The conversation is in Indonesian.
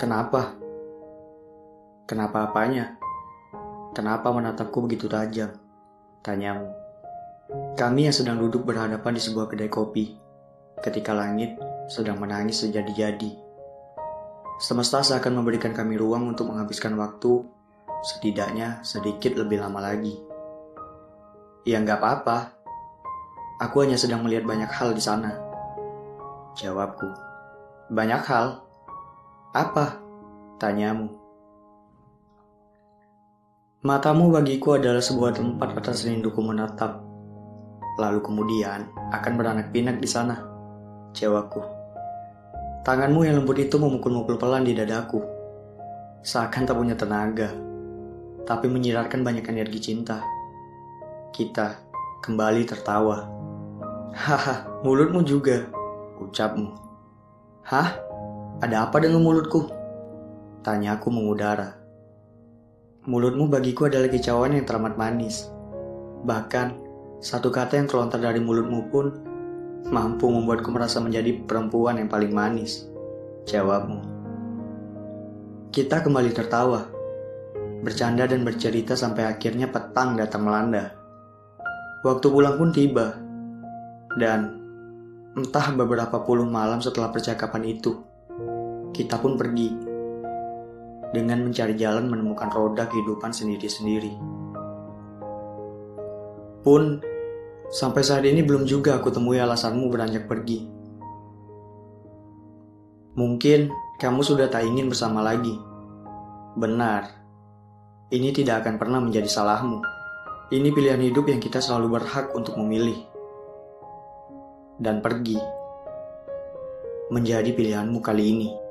Kenapa? Kenapa apanya? Kenapa menatapku begitu tajam? Tanyamu. Kami yang sedang duduk berhadapan di sebuah kedai kopi, ketika langit sedang menangis sejadi-jadi. Semesta seakan memberikan kami ruang untuk menghabiskan waktu, setidaknya sedikit lebih lama lagi. Ya nggak apa-apa, aku hanya sedang melihat banyak hal di sana. Jawabku. Banyak hal? Apa? Tanyamu. Matamu bagiku adalah sebuah tempat atas rinduku menatap. Lalu kemudian akan beranak pinak di sana. Jawabku. Tanganmu yang lembut itu memukul-mukul pelan di dadaku. Seakan tak punya tenaga. Tapi menyiratkan banyak energi cinta. Kita kembali tertawa. Haha, mulutmu juga. Ucapmu. Hah? Ada apa dengan mulutku? Tanyaku mengudara. Mulutmu bagiku adalah kicauan yang teramat manis. Bahkan, satu kata yang terlontar dari mulutmu pun mampu membuatku merasa menjadi perempuan yang paling manis. Jawabmu. Kita kembali tertawa, bercanda dan bercerita sampai akhirnya petang datang melanda. Waktu pulang pun tiba, dan entah beberapa puluh malam setelah percakapan itu, kita pun pergi dengan mencari jalan menemukan roda kehidupan sendiri-sendiri. Pun, sampai saat ini belum juga aku temui alasanmu beranjak pergi. Mungkin kamu sudah tak ingin bersama lagi. Benar, ini tidak akan pernah menjadi salahmu. Ini pilihan hidup yang kita selalu berhak untuk memilih. Dan pergi menjadi pilihanmu kali ini.